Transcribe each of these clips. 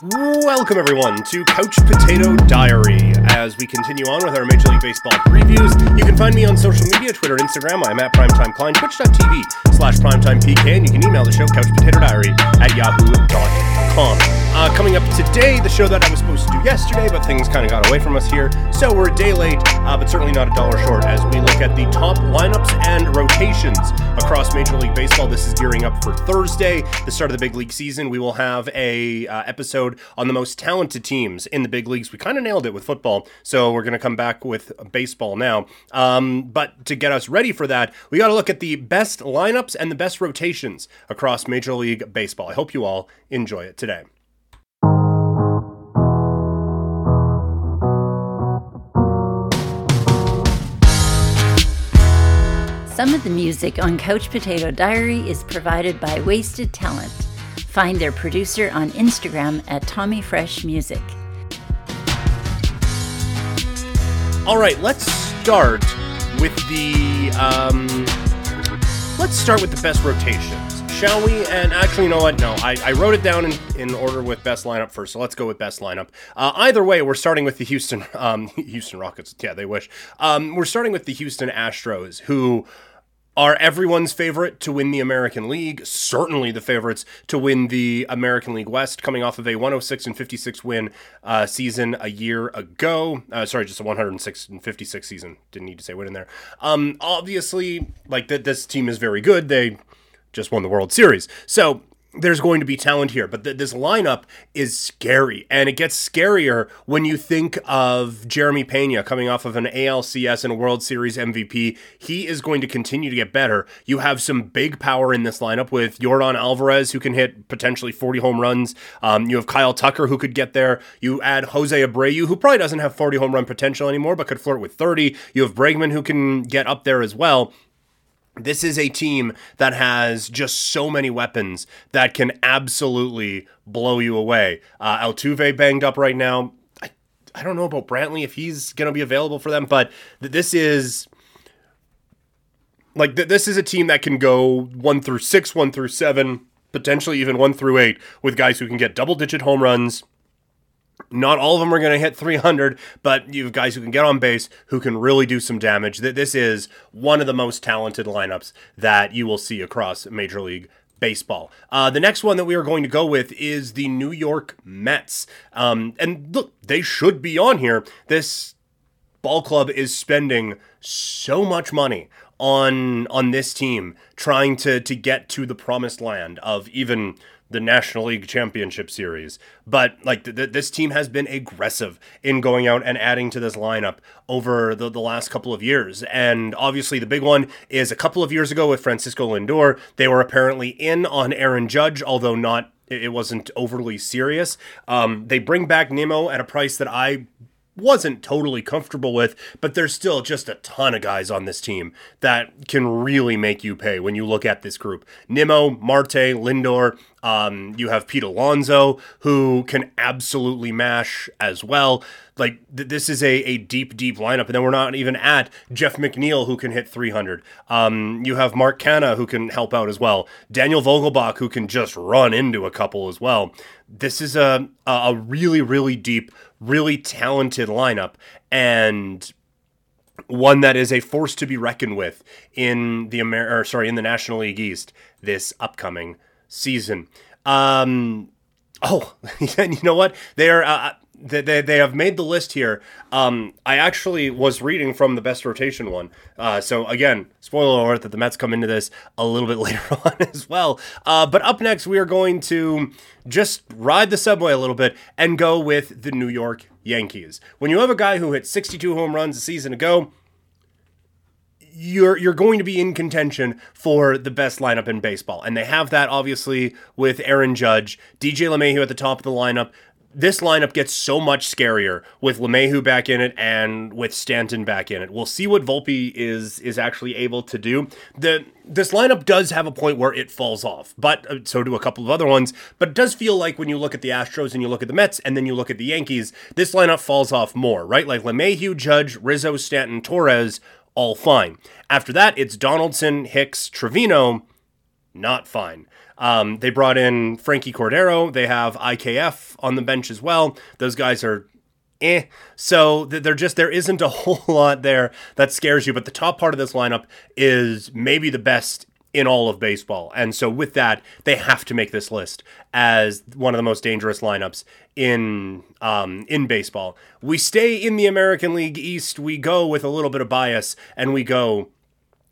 Welcome, everyone, to Couch Potato Diary. As we continue on with our Major League Baseball previews, you can find me on social media Twitter, Instagram. I'm at Primetime Klein, twitch.tv slash primetimepk, and you can email the show, couchpotatodiary at yahoo.com. Uh, coming up today, the show that I was supposed to do yesterday, but things kind of got away from us here, so we're a day late, uh, but certainly not a dollar short, as we look at the top lineups and rotations across Major League Baseball. This is gearing up for Thursday, the start of the big league season. We will have a uh, episode on the most talented teams in the big leagues. We kind of nailed it with football, so we're going to come back with baseball now. Um, but to get us ready for that, we got to look at the best lineups and the best rotations across Major League Baseball. I hope you all enjoy it today. Some of the music on Couch Potato Diary is provided by Wasted Talent. Find their producer on Instagram at Tommy Fresh Music. All right, let's start with the um, let's start with the best rotations, shall we? And actually, you know what? No, I, I wrote it down in, in order with best lineup first. So let's go with best lineup. Uh, either way, we're starting with the Houston um, Houston Rockets. Yeah, they wish. Um, we're starting with the Houston Astros, who are everyone's favorite to win the American League, certainly the favorites to win the American League West, coming off of a 106 and 56 win uh, season a year ago. Uh, sorry, just a 106 and 56 season. Didn't need to say win in there. Um, obviously, like that, this team is very good. They just won the World Series, so there's going to be talent here, but th- this lineup is scary, and it gets scarier when you think of Jeremy Pena coming off of an ALCS and a World Series MVP. He is going to continue to get better. You have some big power in this lineup with Yordan Alvarez, who can hit potentially 40 home runs. Um, you have Kyle Tucker, who could get there. You add Jose Abreu, who probably doesn't have 40 home run potential anymore, but could flirt with 30. You have Bregman, who can get up there as well this is a team that has just so many weapons that can absolutely blow you away. Uh, Altuve banged up right now. I, I don't know about Brantley if he's going to be available for them, but th- this is like th- this is a team that can go one through six, one through seven, potentially even one through eight with guys who can get double digit home runs not all of them are going to hit 300, but you have guys who can get on base who can really do some damage. This is one of the most talented lineups that you will see across Major League Baseball. Uh, the next one that we are going to go with is the New York Mets. Um, and look, they should be on here. This ball club is spending so much money on on this team trying to to get to the promised land of even the National League Championship Series. But like th- th- this team has been aggressive in going out and adding to this lineup over the, the last couple of years. And obviously, the big one is a couple of years ago with Francisco Lindor. They were apparently in on Aaron Judge, although not. It wasn't overly serious. Um, they bring back Nimmo at a price that I wasn't totally comfortable with, but there's still just a ton of guys on this team that can really make you pay when you look at this group. Nimmo, Marte, Lindor, um, you have Pete Alonso, who can absolutely mash as well. Like, th- this is a, a deep, deep lineup. And then we're not even at Jeff McNeil, who can hit 300. Um, you have Mark Canha, who can help out as well. Daniel Vogelbach, who can just run into a couple as well. This is a, a really, really deep, really talented lineup. And one that is a force to be reckoned with in the Amer- or sorry in the National League East this upcoming season. Um, oh, and you know what? They are. Uh, they, they, they have made the list here. Um, I actually was reading from the best rotation one. Uh, so again, spoiler alert that the Mets come into this a little bit later on as well. Uh, but up next, we are going to just ride the subway a little bit and go with the New York Yankees. When you have a guy who hit 62 home runs a season ago, you're you're going to be in contention for the best lineup in baseball. And they have that obviously with Aaron Judge, DJ LeMahieu at the top of the lineup. This lineup gets so much scarier with LeMahieu back in it and with Stanton back in it. We'll see what Volpe is is actually able to do. The this lineup does have a point where it falls off, but uh, so do a couple of other ones. But it does feel like when you look at the Astros and you look at the Mets and then you look at the Yankees, this lineup falls off more, right? Like LeMahieu, Judge, Rizzo, Stanton, Torres all fine. After that, it's Donaldson, Hicks, Trevino, not fine. Um, they brought in Frankie Cordero. They have IKF on the bench as well. Those guys are eh. So they're just there isn't a whole lot there that scares you. But the top part of this lineup is maybe the best in all of baseball. And so with that, they have to make this list as one of the most dangerous lineups in um, in baseball. We stay in the American League East. We go with a little bit of bias, and we go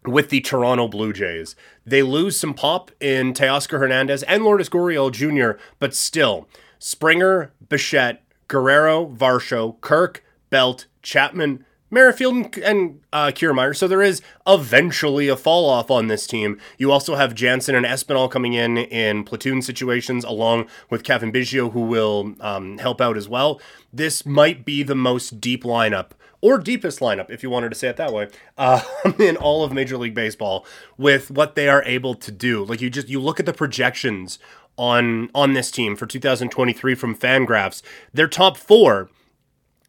with the Toronto Blue Jays. They lose some pop in Teoscar Hernandez and Lourdes Gurriel Jr., but still, Springer, Bichette, Guerrero, Varsho, Kirk, Belt, Chapman, Merrifield and, uh, Kiermaier. So there is eventually a fall off on this team. You also have Jansen and Espinal coming in in platoon situations, along with Cavan Biggio, who will um, help out as well. This might be the most deep lineup or deepest lineup, if you wanted to say it that way, uh, in all of Major League Baseball with what they are able to do. Like you just you look at the projections on on this team for 2023 from Fangraphs. Their top four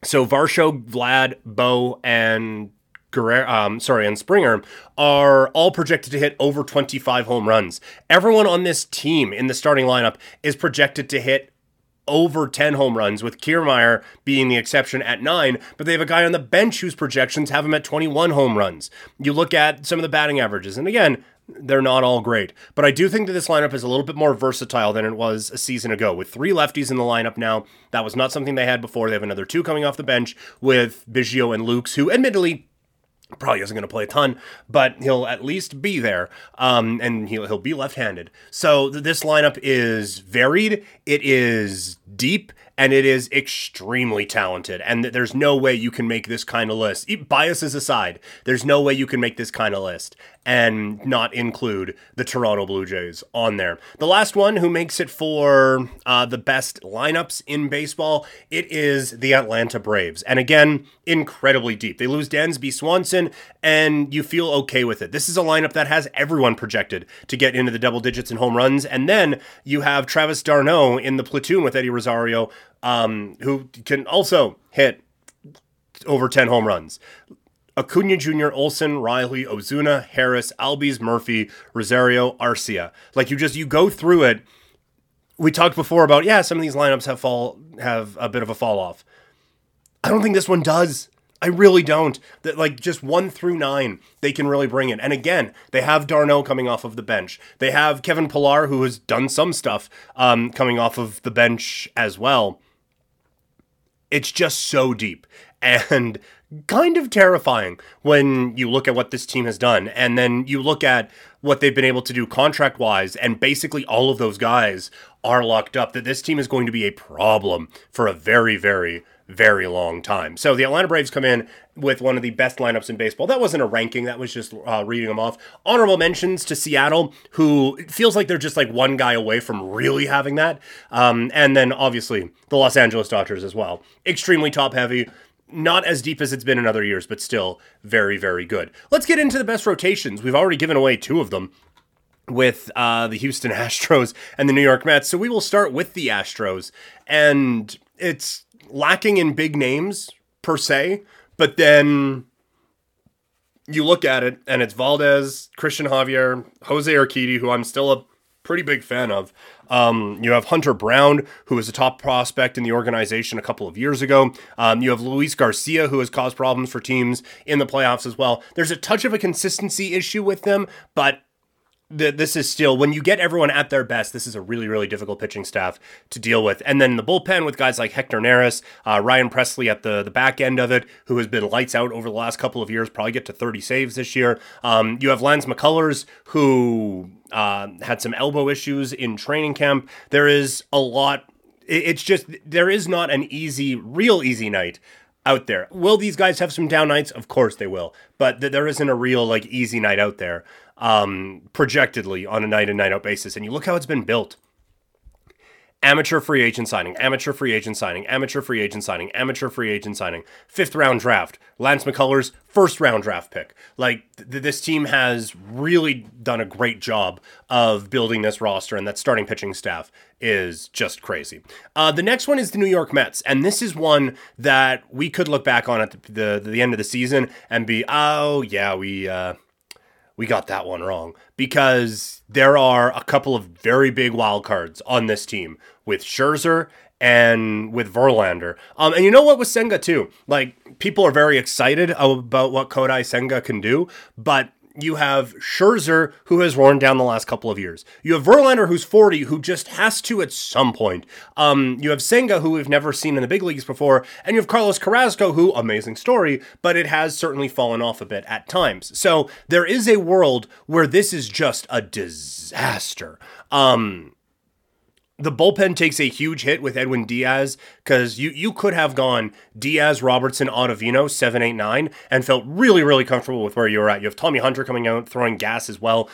so Varsho, Vlad, Bo, and Guerrero, um, sorry, and Springer are all projected to hit over 25 home runs. Everyone on this team in the starting lineup is projected to hit over 10 home runs, with Kiermaier being the exception at 9, but they have a guy on the bench whose projections have him at 21 home runs. You look at some of the batting averages, and again, they're not all great. But I do think that this lineup is a little bit more versatile than it was a season ago. With three lefties in the lineup now, that was not something they had before. They have another two coming off the bench with Biggio and Lukes, who admittedly probably isn't going to play a ton, but he'll at least be there, um, and he'll he'll be left-handed. So th- this lineup is varied. It is deep and it is extremely talented. And there's no way you can make this kind of list. Biases aside, there's no way you can make this kind of list and not include the Toronto Blue Jays on there. The last one who makes it for uh, the best lineups in baseball, it is the Atlanta Braves. And again, incredibly deep. They lose Dansby Swanson, and you feel okay with it. This is a lineup that has everyone projected to get into the double digits in home runs. And then you have Travis d'Arnaud in the platoon with Eddie Rosario, um, who can also hit over 10 home runs. Acuna Jr., Olson, Riley, Ozuna, Harris, Albies, Murphy, Rosario, Arcia. Like you just you go through it. We talked before about yeah, some of these lineups have fall have a bit of a fall off. I don't think this one does. I really don't. That like just one through nine, they can really bring it. And again, they have d'Arnaud coming off of the bench. They have Kevin Pillar, who has done some stuff, um, coming off of the bench as well. It's just so deep. And kind of terrifying when you look at what this team has done and then you look at what they've been able to do contract wise and basically all of those guys are locked up that this team is going to be a problem for a very very very long time. So the Atlanta Braves come in with one of the best lineups in baseball. That wasn't a ranking, that was just uh, reading them off. Honorable mentions to Seattle, who feels like they're just like one guy away from really having that. Um, and then obviously the Los Angeles Dodgers as well. Extremely top heavy not as deep as it's been in other years, but still very, very good. Let's get into the best rotations. We've already given away two of them with uh, the Houston Astros and the New York Mets. So we will start with the Astros. And it's lacking in big names per se, but then you look at it and it's Valdez, Cristian Javier, Jose Urquidy, who I'm still a pretty big fan of. Um, you have Hunter Brown, who was a top prospect in the organization a couple of years ago. Um, you have Luis Garcia, who has caused problems for teams in the playoffs as well. There's a touch of a consistency issue with them, but this is still when you get everyone at their best. This is a really, really difficult pitching staff to deal with. And then the bullpen with guys like Hector Neris, uh, Ryan Pressly at the the back end of it, who has been lights out over the last couple of years. Probably get to 30 saves this year. Um, you have Lance McCullers, who uh, had some elbow issues in training camp. There is a lot. It's just there is not an easy, real easy night out there. Will these guys have some down nights? Of course they will. But th- there isn't a real like easy night out there um, projectedly on a night in night out basis. And you look how it's been built. Amateur free agent signing, amateur free agent signing, amateur free agent signing, amateur free agent signing, fifth round draft, Lance McCullers, first round draft pick. Like th- this team has really done a great job of building this roster, and that starting pitching staff is just crazy. Uh, the next one is the New York Mets, and this is one that we could look back on at the, the, the end of the season and be, oh, yeah, we. Uh, we got that one wrong because there are a couple of very big wild cards on this team with Scherzer and with Verlander. Um, and you know what with Senga too? Like people are very excited about what Kodai Senga can do, but you have Scherzer, who has worn down the last couple of years. You have Verlander, who's 40, who just has to at some point. Um, you have Senga, who we've never seen in the big leagues before. And you have Carlos Carrasco, who, amazing story, but it has certainly fallen off a bit at times. So there is a world where this is just a disaster. Um, the bullpen takes a huge hit with Edwin Diaz because you you could have gone Diaz, Robertson, Ottavino, seven, eight, nine, and felt really, really comfortable with where you were at. You have Tommy Hunter coming out throwing gas as well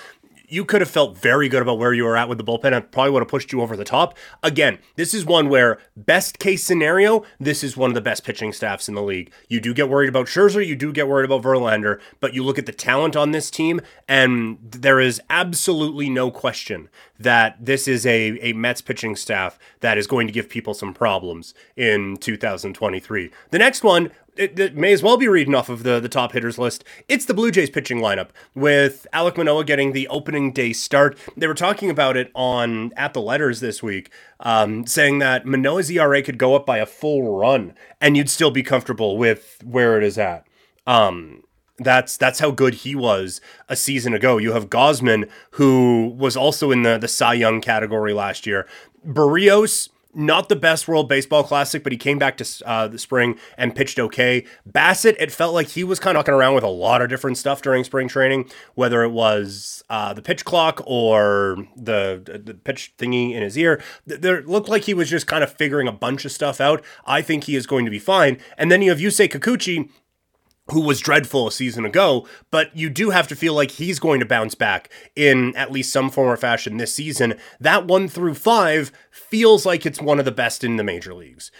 you could have felt very good about where you were at with the bullpen and probably would have pushed you over the top. Again, this is one where, best case scenario, this is one of the best pitching staffs in the league. You do get worried about Scherzer, you do get worried about Verlander, but you look at the talent on this team, and there is absolutely no question that this is a, a Mets pitching staff that is going to give people some problems in 2023. The next one it, it, may as well be reading off of the, the top hitters list. It's the Blue Jays pitching lineup with Alek Manoah getting the opening day start. They were talking about it on at the letters this week, um, saying that Manoah's ERA could go up by a full run and you'd still be comfortable with where it is at. Um, that's that's how good he was a season ago. You have Gausman, who was also in the the Cy Young category last year. Berrios not the best World Baseball Classic, but he came back to uh, the spring and pitched okay. Bassitt, it felt like he was kind of knocking around with a lot of different stuff during spring training, whether it was uh, the pitch clock or the the pitch thingy in his ear. There looked like he was just kind of figuring a bunch of stuff out. I think he is going to be fine. And then you have Yusei Kikuchi, who was dreadful a season ago, but you do have to feel like he's going to bounce back in at least some form or fashion this season. That one through five feels like it's one of the best in the major leagues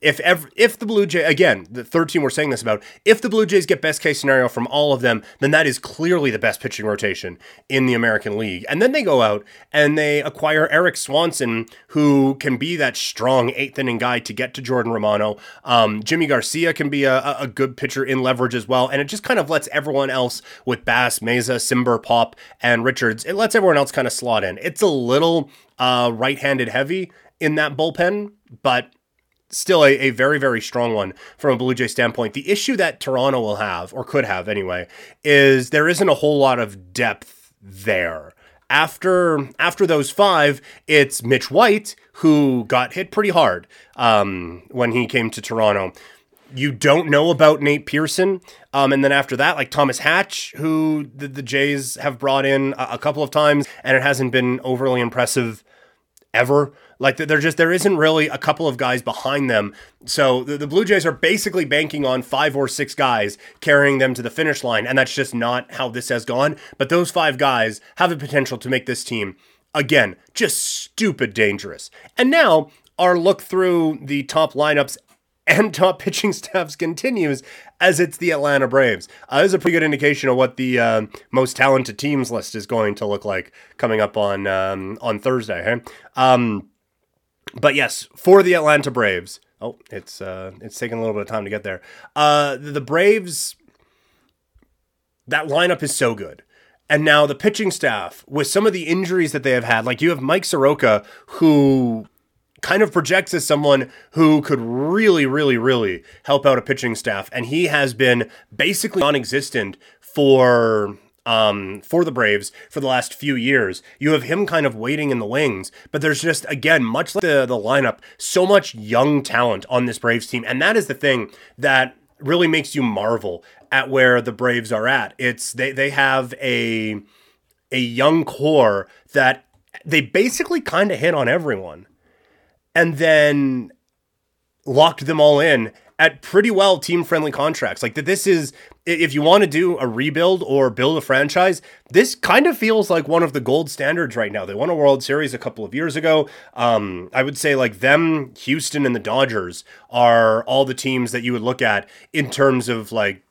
if if the Blue Jays again, the third team we're saying this about, if the Blue Jays get best case scenario from all of them, then that is clearly the best pitching rotation in the American League. And then they go out and they acquire Erik Swanson, who can be that strong eighth inning guy to get to Jordan Romano. Um, Yimi Garcia can be a, a good pitcher in leverage as well, and it just kind of lets everyone else with Bass, Mayza, Cimber, Pop, and Richards. It lets everyone else kind of slot in. It's a little uh, right-handed heavy in that bullpen, but still a, a very, very strong one from a Blue Jay standpoint. The issue that Toronto will have, or could have anyway, is there isn't a whole lot of depth there. After after those five, it's Mitch White who got hit pretty hard um, when he came to Toronto. You don't know about Nate Pearson, um, and then after that, like Thomas Hatch, who the, the Jays have brought in a, a couple of times, and it hasn't been overly impressive ever. Like they're just there isn't really a couple of guys behind them. So the, the, Blue Jays are basically banking on five or six guys carrying them to the finish line, and that's just not how this has gone. But those five guys have the potential to make this team again just stupid dangerous. And now our look through the top lineups and top pitching staffs continues as it's the Atlanta Braves. Uh, this is a pretty good indication of what the uh, most talented teams list is going to look like coming up on um, on Thursday. Hey? Um, but yes, for the Atlanta Braves. Oh, it's uh, it's taking a little bit of time to get there. Uh, the Braves. That lineup is so good. And now the pitching staff, with some of the injuries that they have had, like you have Mike Soroka, who kind of projects as someone who could really, really, really help out a pitching staff. And he has been basically non existent for um, for the Braves for the last few years. You have him kind of waiting in the wings, but there's just again much like the the lineup, so much young talent on this Braves team, and that is the thing that really makes you marvel at where the Braves are at. It's they they have a a young core that they basically kind of hit on everyone, and then locked them all in at pretty well team friendly contracts. Like that, this is if you want to do a rebuild or build a franchise, this kind of feels like one of the gold standards right now. They won a World Series a couple of years ago. Um, I would say like them, Houston, and the Dodgers are all the teams that you would look at in terms of like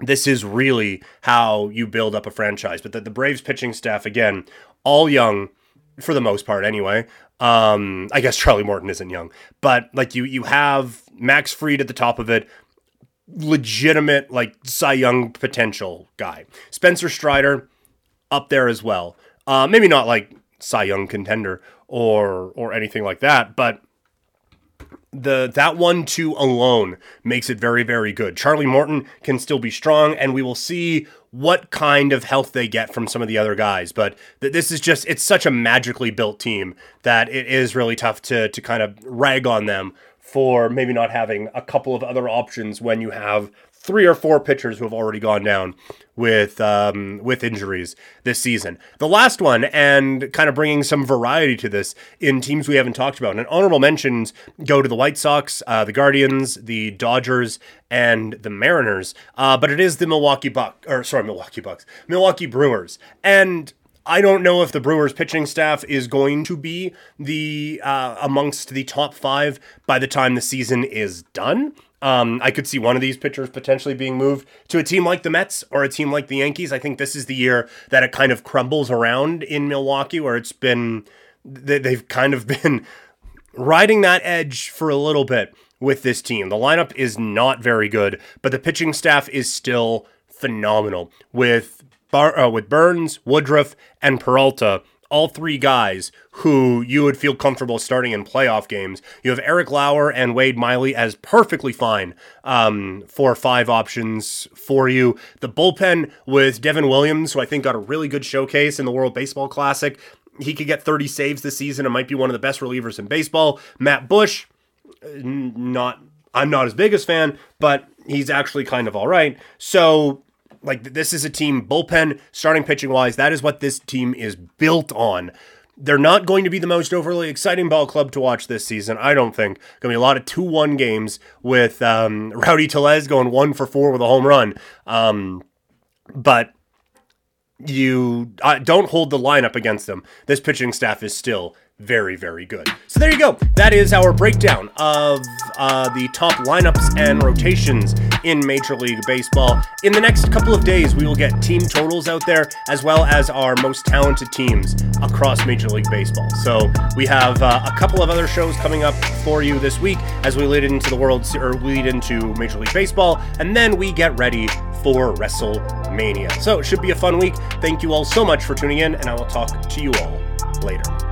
this is really how you build up a franchise. But the, the Braves pitching staff again, all young for the most part anyway. Um, I guess Charlie Morton isn't young, but like you, you have Max Fried at the top of it, legitimate like Cy Young potential guy. Spencer Strider, up there as well. Uh, maybe not like Cy Young contender or or anything like that, but the that one two alone makes it very very good. Charlie Morton can still be strong, and we will see what kind of health they get from some of the other guys. But th- this is just it's such a magically built team that it is really tough to to kind of rag on them for maybe not having a couple of other options when you have three or four pitchers who have already gone down with um, with injuries this season. The last one, and kind of bringing some variety to this in teams we haven't talked about. And honorable mentions go to the White Sox, uh, the Guardians, the Dodgers, and the Mariners. Uh, but it is the Milwaukee Buck, or sorry, Milwaukee Bucks, Milwaukee Brewers, and. I don't know if the Brewers pitching staff is going to be the uh, amongst the top five by the time the season is done. Um, I could see one of these pitchers potentially being moved to a team like the Mets or a team like the Yankees. I think this is the year that it kind of crumbles around in Milwaukee, where it's been they've kind of been riding that edge for a little bit with this team. The lineup is not very good, but the pitching staff is still phenomenal with Bar- uh, with Burnes, Woodruff, and Peralta all three guys who you would feel comfortable starting in playoff games. You have Eric Lauer and Wade Miley as perfectly fine um, for five options for you. The bullpen with Devin Williams, who I think got a really good showcase in the World Baseball Classic. He could get 30 saves this season and might be one of the best relievers in baseball. Matt Bush, not I'm not his biggest fan, but he's actually kind of all right. So like this is a team bullpen starting pitching wise. That is what this team is built on. They're not going to be the most overly exciting ball club to watch this season. I don't think. Going to be a lot of two-one games with um, Rowdy Tellez going one for four with a home run. Um, but you uh, don't hold the lineup against them. This pitching staff is still very, very good. So there you go. That is our breakdown of uh, the top lineups and rotations in Major League Baseball. In the next couple of days, we will get team totals out there as well as our most talented teams across Major League Baseball. So we have uh, a couple of other shows coming up for you this week as we lead into the World or lead into Major League Baseball, and then we get ready for WrestleMania. So it should be a fun week. Thank you all so much for tuning in, and I will talk to you all later.